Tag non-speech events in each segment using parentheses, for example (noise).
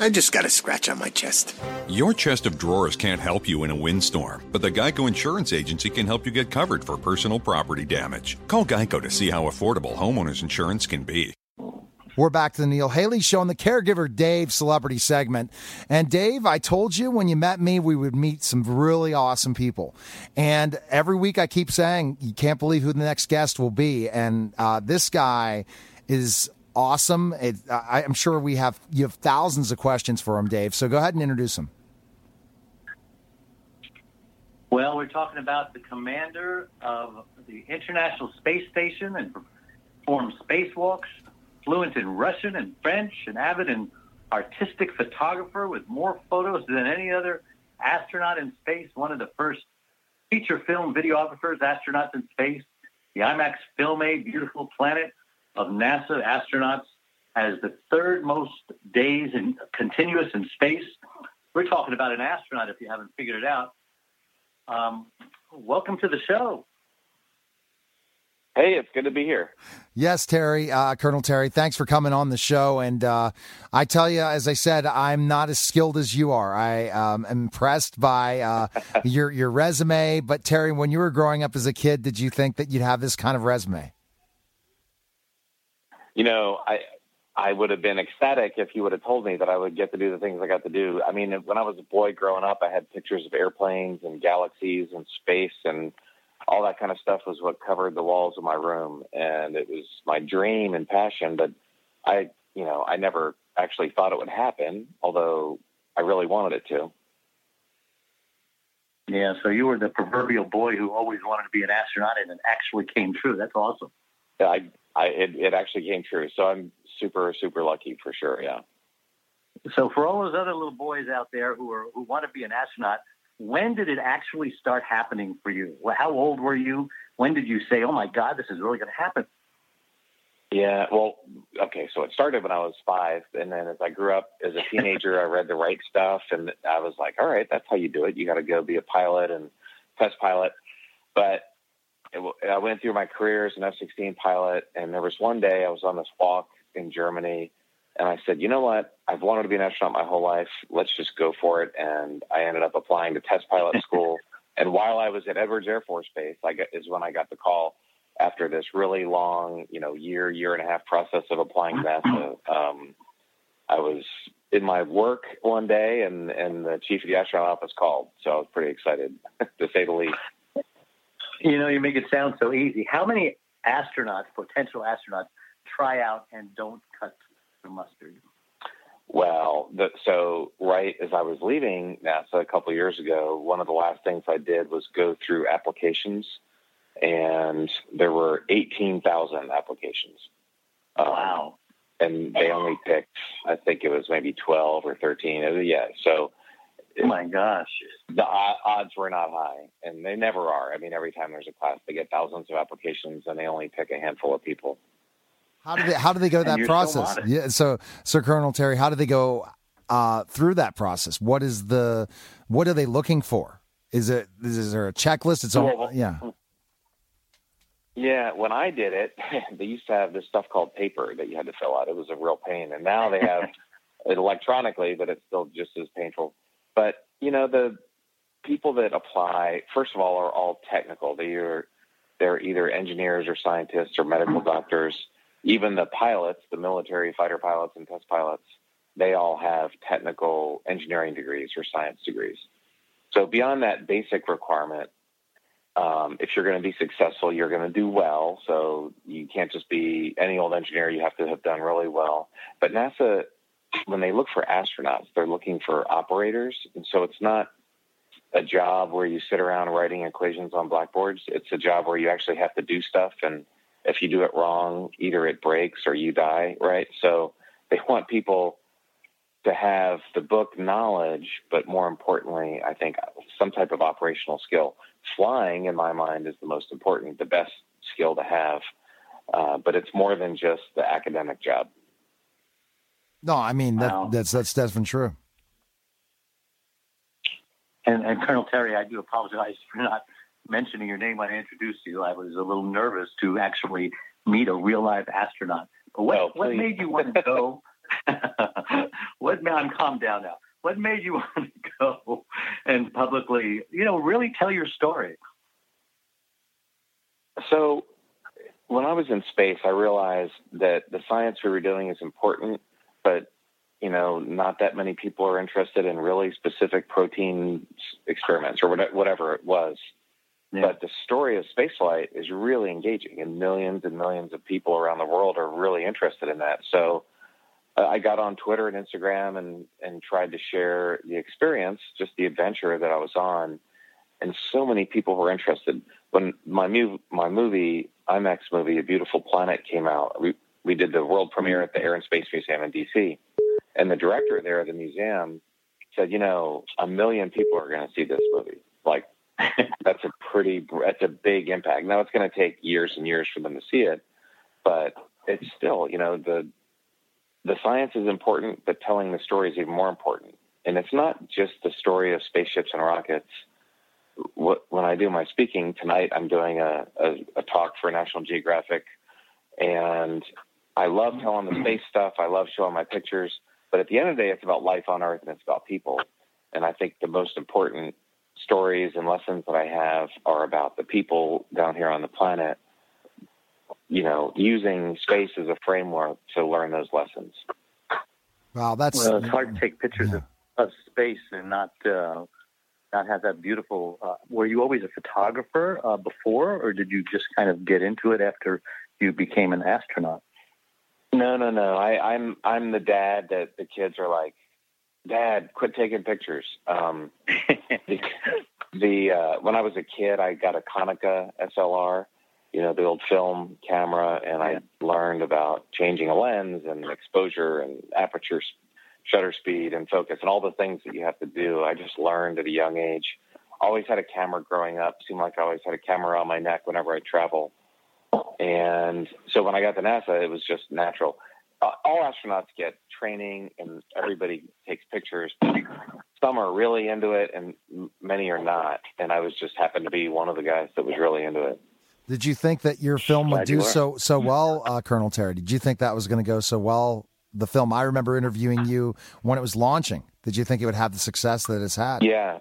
I just got a scratch on my chest. Your chest of drawers can't help you in a windstorm, but the Geico Insurance Agency can help you get covered for personal property damage. Call Geico to see how affordable homeowners insurance can be. We're back to the Neil Haley Show and the Caregiver Dave celebrity segment. And Dave, I told you when you met me, we would meet some really awesome people. And every week I keep saying, you can't believe who the next guest will be. And uh, this guy is awesome. It, I, I'm sure we have you have thousands of questions for him, Dave. So go ahead and introduce him. Well, we're talking about the commander of the International Space Station and performed spacewalks, fluent in Russian and French, an avid and artistic photographer with more photos than any other astronaut in space, one of the first feature film videographers, astronauts in space, the IMAX Film A Beautiful Planet of NASA astronauts has the third most days in continuous in space. We're talking about an astronaut if you haven't figured it out. Um, welcome to the show. Hey, it's good to be here. Yes, Terry, uh, Colonel Terry, thanks for coming on the show. And uh, I tell you, as I said, I'm not as skilled as you are. I um, am impressed by uh, (laughs) your your resume. But Terry, when you were growing up as a kid, did you think that you'd have this kind of resume? You know, I I would have been ecstatic if you would have told me that I would get to do the things I got to do. I mean, when I was a boy growing up, I had pictures of airplanes and galaxies and space and all that kind of stuff was what covered the walls of my room and it was my dream and passion, but I, you know, I never actually thought it would happen, although I really wanted it to. Yeah, so you were the proverbial boy who always wanted to be an astronaut and it actually came true. That's awesome. Yeah, I I it, it actually came true. So I'm super super lucky for sure. Yeah. So for all those other little boys out there who are who want to be an astronaut, when did it actually start happening for you? How old were you? When did you say, "Oh my God, this is really going to happen"? Yeah, well, okay, so it started when I was five, and then as I grew up as a teenager, I read the right stuff, and I was like, all right, that's how you do it. You got to go be a pilot and test pilot. But it, I went through my career as an F-16 pilot, and there was one day I was on this walk in Germany, and I said, you know what? I've wanted to be an astronaut my whole life. Let's just go for it. And I ended up applying to test pilot (laughs) school. and while I was at Edwards Air Force Base, I got, is when I got the call after this really long, you know, year, year and a half process of applying to NASA. Um, I was in my work one day, and and the chief of the astronaut office called, so I was pretty excited, (laughs) to say the least. You know, you make it sound so easy. How many astronauts, potential astronauts, try out and don't cut the mustard? Well, the, so right as I was leaving NASA a couple years ago, one of the last things I did was go through applications, and there were 18,000 applications. Um, wow. and they only picked, I think it was maybe 12 or 13. Yeah. So Oh my gosh. The odds were not high, and they never are. I mean, every time there's a class, they get thousands of applications, and they only pick a handful of people. How do they How do they go that process? So yeah. So, so Colonel Terry, how do they go uh, through that process? What is the What are they looking for? Is it is there a checklist? It's all well, yeah. Yeah, when I did it, (laughs) they used to have this stuff called paper that you had to fill out. It was a real pain, and now they have (laughs) it electronically, but it's still just as painful. But you know, the people that apply, first of all, are all technical. They are they're either engineers or scientists or medical doctors. Even the pilots, the military fighter pilots and test pilots, they all have technical engineering degrees or science degrees. So beyond that basic requirement, um, if you're going to be successful, you're going to do well. So you can't just be any old engineer. You have to have done really well. But NASA when they look for astronauts, they're looking for operators. And so it's not a job where you sit around writing equations on blackboards. It's a job where you actually have to do stuff. And if you do it wrong, either it breaks or you die, right? So they want people to have the book knowledge, but more importantly, I think some type of operational skill. Flying, in my mind, is the most important, the best skill to have. Uh, but it's more than just the academic job. No, I mean that, Wow. that's that's definitely true. And, and Colonel Terry, I do apologize (laughs) for not mentioning your name when I introduced you. I was a little nervous to actually meet a real live astronaut. But what, Oh, what made you want to go? (laughs) (laughs) what made, I'm calmed down now. What made you want to go and publicly, you know, really tell your story? So, when I was in space, I realized that the science we were doing is important, but you know, not that many people are interested in really specific protein experiments or whatever it was. Yeah. But the story of spaceflight is really engaging, and millions and millions of people around the world are really interested in that. So, uh, I got on Twitter and Instagram and and tried to share the experience, just the adventure that I was on, and so many people were interested. When my mu- my movie IMAX movie, A Beautiful Planet, came out, we we did the world premiere at the Air and Space Museum in D.C. And the director there at the museum said, "You know, a million people are going to see this movie. Like, (laughs) that's a pretty that's a big impact. Now it's going to take years and years for them to see it, but it's still, you know, the the science is important, but telling the story is even more important. And it's not just the story of spaceships and rockets. What, when I do my speaking tonight, I'm doing a, a, a talk for National Geographic, and I love telling the space stuff. I love showing my pictures, but at the end of the day, it's about life on Earth and it's about people. And I think the most important stories and lessons that I have are about the people down here on the planet. You know, using space as a framework to learn those lessons. Wow, that's Well, it's hard to take pictures Yeah. of, of space and not uh, not have that beautiful. Uh, were you always a photographer uh, before, or did you just kind of get into it after you became an astronaut? No, no, no. I, I'm I'm the dad that the kids are like, Dad, quit taking pictures. Um, (laughs) the the uh, when I was a kid, I got a Konica SLR, you know, the old film camera, and I learned about changing a lens and exposure and aperture, shutter speed, and focus, and all the things that you have to do. I just learned at a young age. Always had a camera growing up. Seemed like I always had a camera on my neck whenever I travel. And so when I got to NASA, it was just natural. Uh, all astronauts get training, and everybody takes pictures. Some are really into it, and many are not. And I was just happened to be one of the guys that was really into it. Did you think that your film would do so so well, uh, Colonel Terry? Did you think that was going to go so well? The film I remember interviewing you when it was launching. Did you think it would have the success that it's had? Yeah,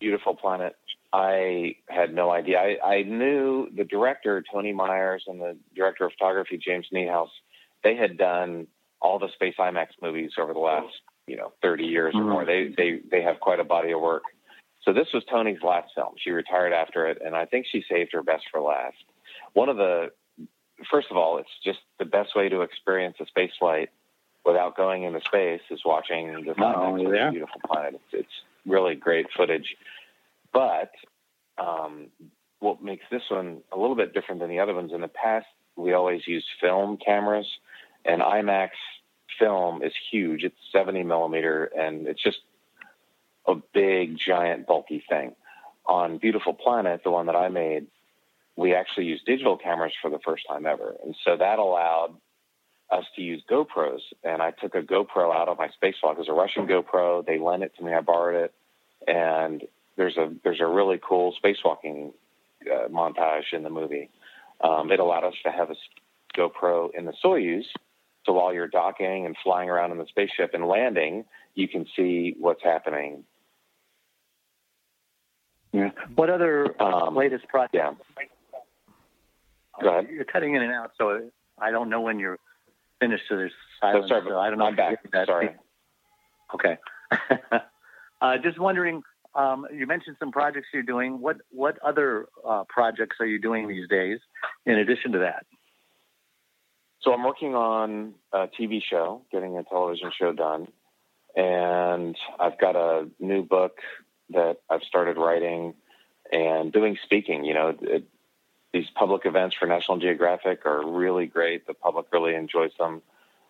beautiful planet. I had no idea. I, I knew the director Toni Myers and the director of photography James Neihouse. They had done all the Space IMAX movies over the last you know 30 years or mm-hmm. more. They they they have quite a body of work. So this was Toni's last film. She retired after it, and I think she saved her best for last. One of the first of all, it's just the best way to experience a space flight without going into space is watching the Oh, IMAX yeah. beautiful planet. It's, it's really great footage. But um, what makes this one a little bit different than the other ones, in the past, we always used film cameras, and IMAX film is huge. It's 70 millimeter, and it's just a big, giant, bulky thing. On Beautiful Planet, the one that I made, we actually used digital cameras for the first time ever. And so that allowed us to use GoPros. And I took a GoPro out of my spacewalk. It was a Russian GoPro. They lent it to me. I borrowed it. And there's a there's a really cool spacewalking uh, montage in the movie. Um, it allowed us to have a GoPro in the Soyuz. So while you're docking and flying around in the spaceship and landing, you can see what's happening. Yeah. What other Um, latest project? Yeah. Go ahead. You're cutting in and out, so I don't know when you're finished. So there's silence. Oh, sorry, so I don't know. I'm back. Sorry. Okay. (laughs) uh, just wondering. Um, you mentioned some projects you're doing. What what other uh, projects are you doing these days? In addition to that, So I'm working on a TV show, getting a television show done, and I've got a new book that I've started writing and doing speaking. You know, it, these public events for National Geographic are really great. The public really enjoys them.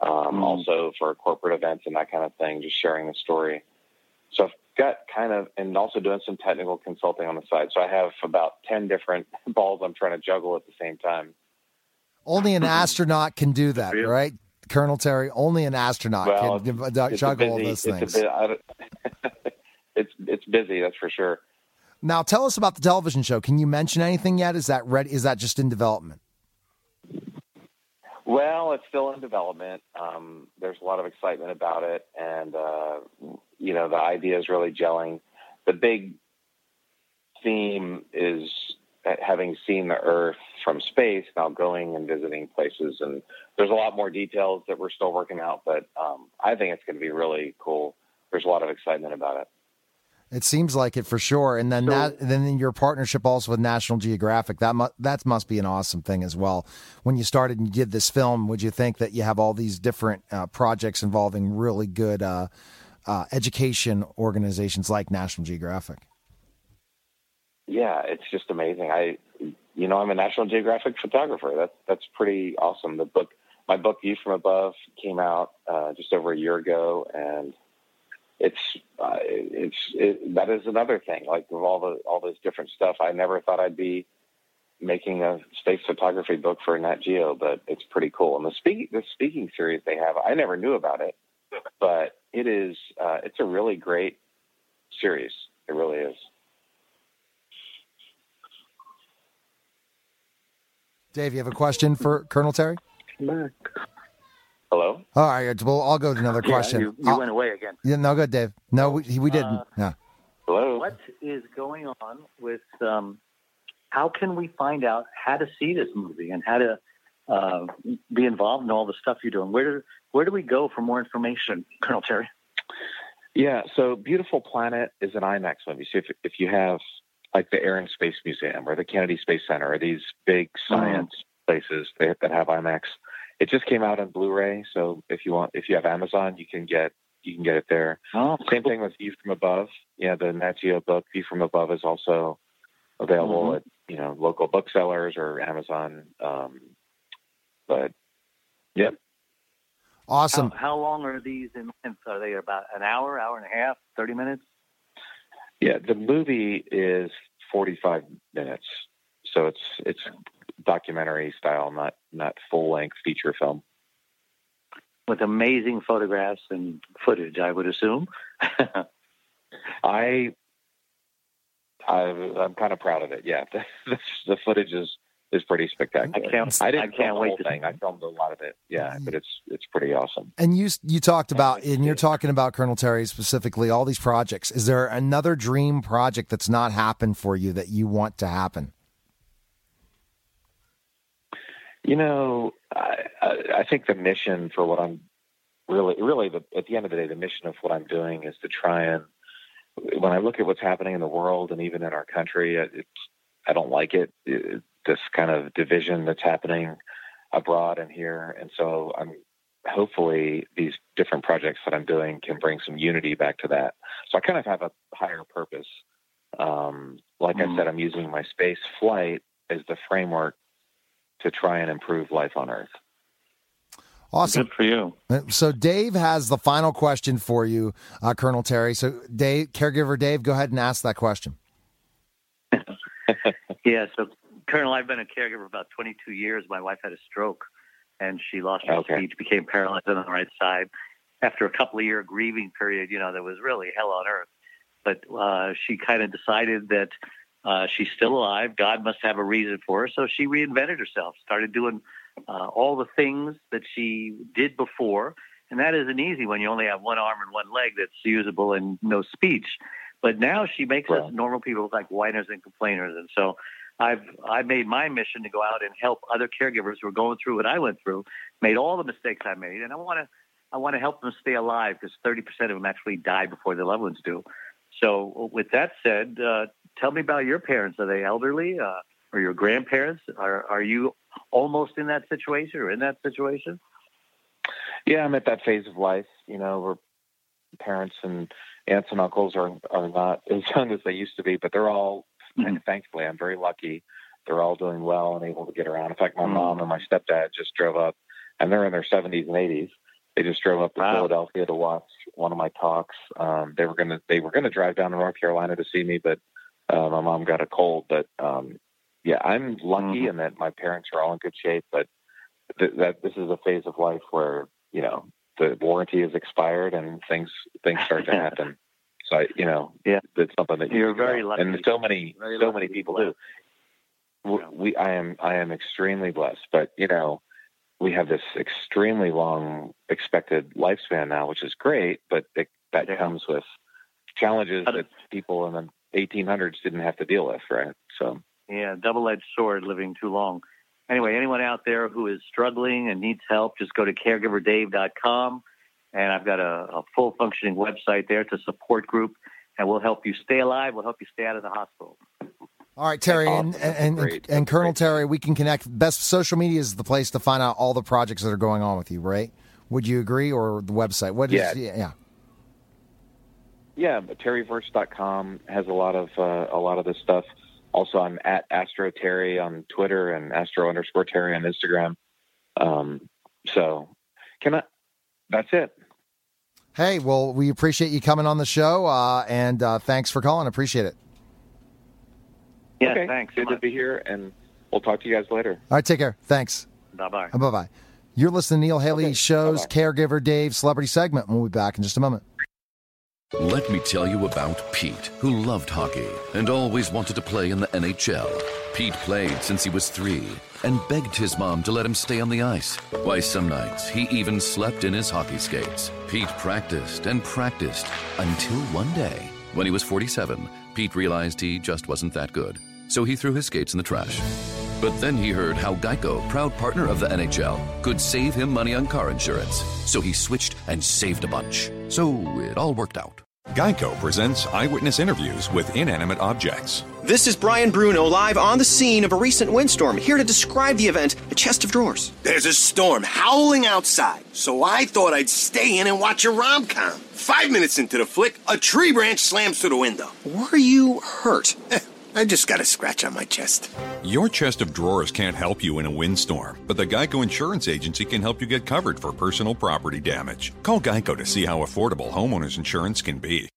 Um, Also for corporate events and that kind of thing, just sharing the story. So I've got kind of, and also doing some technical consulting on the side. So I have about 10 different (laughs) balls I'm trying to juggle at the same time. Only an (laughs) astronaut can do that, right? Colonel Terry, only an astronaut Well, can uh, It's juggle all busy- those it's things. bit- (laughs) it's it's busy, that's for sure. Now, tell us about the television show. Can you mention anything yet? Is that ready? Is that just in development? Well, it's still in development. Um, there's a lot of excitement about it, and uh, you know the idea is really gelling. The big theme is having seen the Earth from space, now going and visiting places, and there's a lot more details that we're still working out. But um, I think it's going to be really cool. There's a lot of excitement about it. It seems like it for sure. And then that, then your partnership also with National Geographic, that mu- that must be an awesome thing as well. When you started and you did this film, would you think that you have all these different uh, projects involving really good uh, uh, education organizations like National Geographic? Yeah, it's just amazing. I, you know, I'm a National Geographic photographer. That's that's pretty awesome. The book, my book, View from Above, came out uh, just over a year ago, and it's uh, it's it, that is another thing. Like with all the all this different stuff, I never thought I'd be making a space photography book for Nat Geo, but it's pretty cool. And the speaking the speaking series they have, I never knew about it, (laughs) but it is uh, it's a really great series. It really is. Dave, you have a question for Colonel Terry? Hello. All right, well, I'll go to another question. You, you went away again. yeah, no, good, Dave. No, we, we didn't. Uh, yeah. Hello. What is going on with? Um, how can we find out how to see this movie and how to uh, be involved in all the stuff you're doing? Where do where do we go for more information, Colonel Terry? Yeah, so Beautiful Planet is an IMAX movie. So if if you have like the Air and Space Museum or the Kennedy Space Center or these big science places that, that have IMAX, it just came out on Blu-ray. So if you want, if you have Amazon, you can get you can get it there. Oh, Same thing with View from Above. Yeah, the Nat Geo book View from Above is also available Mhm. at you know local booksellers or Amazon. Um, but yep, Awesome. How, how long are these? In, in, are they about an hour, hour and a half, thirty minutes? Yeah, the movie is 45 minutes, so it's it's documentary style, not not full length feature film. With amazing photographs and footage, I would assume. (laughs) I, I I'm kind of proud of it. Yeah, the, (laughs) the, the footage is is pretty spectacular. I can't- I didn't I can't wait whole to thing. see I filmed a lot of it. Yeah, mm-hmm. but it's it's pretty awesome. And you you talked about, and you're talking about Colonel Terry specifically, all these projects. Is there another dream project that's not happened for you that you want to happen? You know, I, I I think the mission for what I'm really, really, the, at the end of the day, the mission of what I'm doing is to try and, when I look at what's happening in the world and even in our country, it's, I don't like it, it. This kind of division that's happening abroad and here, and so I'm hopefully these different projects that I'm doing can bring some unity back to that. So I kind of have a higher purpose. Um, like I Mm. said, I'm using my space flight as the framework to try and improve life on Earth. Awesome. Good for you. So Dave has the final question for you, uh, Colonel Terry. So Dave, caregiver Dave, go ahead and ask that question. (laughs) Yeah, so Colonel, I've been a caregiver for about 22 years. My wife had a stroke, and she lost her Okay. speech, became paralyzed on the right side. After a couple of year grieving period, you know, that was really hell on earth. But uh, she kind of decided that uh, she's still alive. God must have a reason for her, so she reinvented herself, started doing uh, all the things that she did before. And that isn't easy when you only have one arm and one leg that's usable and no speech. But now she makes us normal people look like whiners and complainers. And so I've I made my mission to go out and help other caregivers who are going through what I went through, made all the mistakes I made, and I want to I want to help them stay alive because 30% of them actually die before their loved ones do. So with that said, uh, tell me about your parents. Are they elderly uh, or your grandparents? Are are you almost in that situation or in that situation? Yeah, I'm at that phase of life, you know, where parents and aunts and uncles are are not (laughs) as young as they used to be, but they're all (clears throat) and thankfully I'm very lucky. They're all doing well and able to get around. In fact, my Mm. mom and my stepdad just drove up and they're in their seventies and eighties. They just drove up to Wow. Philadelphia to watch one of my talks. Um, they were gonna they were gonna drive down to North Carolina to see me, but uh, my mom got a cold. But um, yeah, I'm lucky Mhm. in that my parents are all in good shape. But th- that this is a phase of life where you know the warranty is expired and things things start to (laughs) happen. So I, you know, Yeah. it's something that you You're very lucky. and so many Very so many people do. We, I am, I am extremely blessed, but you know, we have this extremely long expected lifespan now, which is great, but it, that Yeah. comes with challenges that people in the 1800s didn't have to deal with, right? So, Yeah, double-edged sword living too long. Anyway, anyone out there who is struggling and needs help, just go to caregiverdave.com. And I've got a, a full functioning website there. to support group, and we'll help you stay alive. We'll help you stay out of the hospital. All right, Terry, and, Awesome. That's and, great. and, Colonel great. Terry, we can connect. Best social media is the place to find out all the projects that are going on with you, right? Would you agree, or the website? What is? Yeah. Yeah, yeah. yeah, but terryvirts.com has a lot of uh, a lot of this stuff. Also, I'm at Astro Terry on Twitter and Astro underscore Terry on Instagram. Um, so, can I? That's it. Hey, well, we appreciate you coming on the show, uh, and uh, thanks for calling. Appreciate it. Yeah, okay, thanks. Good to be here, and we'll talk to you guys later. All right, take care. Thanks. Bye bye. Bye bye. You're listening to Neil Haley Okay, Show's bye-bye. Caregiver Dave Celebrity segment. We'll be back in just a moment. Let me tell you about Pete, who loved hockey and always wanted to play in the NHL. Pete played since he was three and begged his mom to let him stay on the ice. Why, some nights he even slept in his hockey skates. Pete practiced and practiced until one day, when he was 47, Pete realized he just wasn't that good. So he threw his skates in the trash. But then he heard how Geico, proud partner of the NHL, could save him money on car insurance. So he switched and saved a bunch. So it all worked out. Geico presents eyewitness interviews with inanimate objects. This is Brian Bruno live on the scene of a recent windstorm, here to describe the event, A Chest of Drawers. There's a storm howling outside, so I thought I'd stay in and watch a rom com. Five minutes into the flick, a tree branch slams through the window. Were you hurt? (laughs) I just got a scratch on my chest. Your chest of drawers can't help you in a windstorm, but the Geico Insurance Agency can help you get covered for personal property damage. Call Geico to see how affordable homeowners insurance can be.